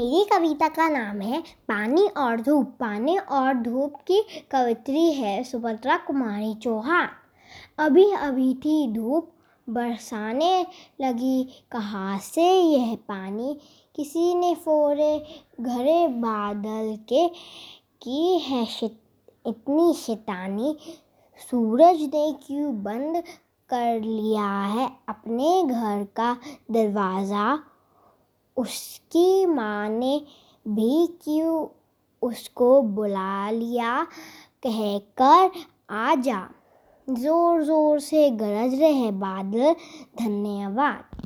मेरी कविता का नाम है पानी और धूप। पानी और धूप की कवित्री है सुभद्रा कुमारी चौहान। अभी अभी थी धूप बरसाने लगी कहाँ से यह पानी। किसी ने फोरे घरे बादल के की है शित, इतनी शैतानी। सूरज ने क्यों बंद कर लिया है अपने घर का दरवाज़ा? उसकी माँ ने भी क्यों उसको बुला लिया? कहकर आ जा ज़ोर ज़ोर से गरज रहे बादल, धन्यवाद।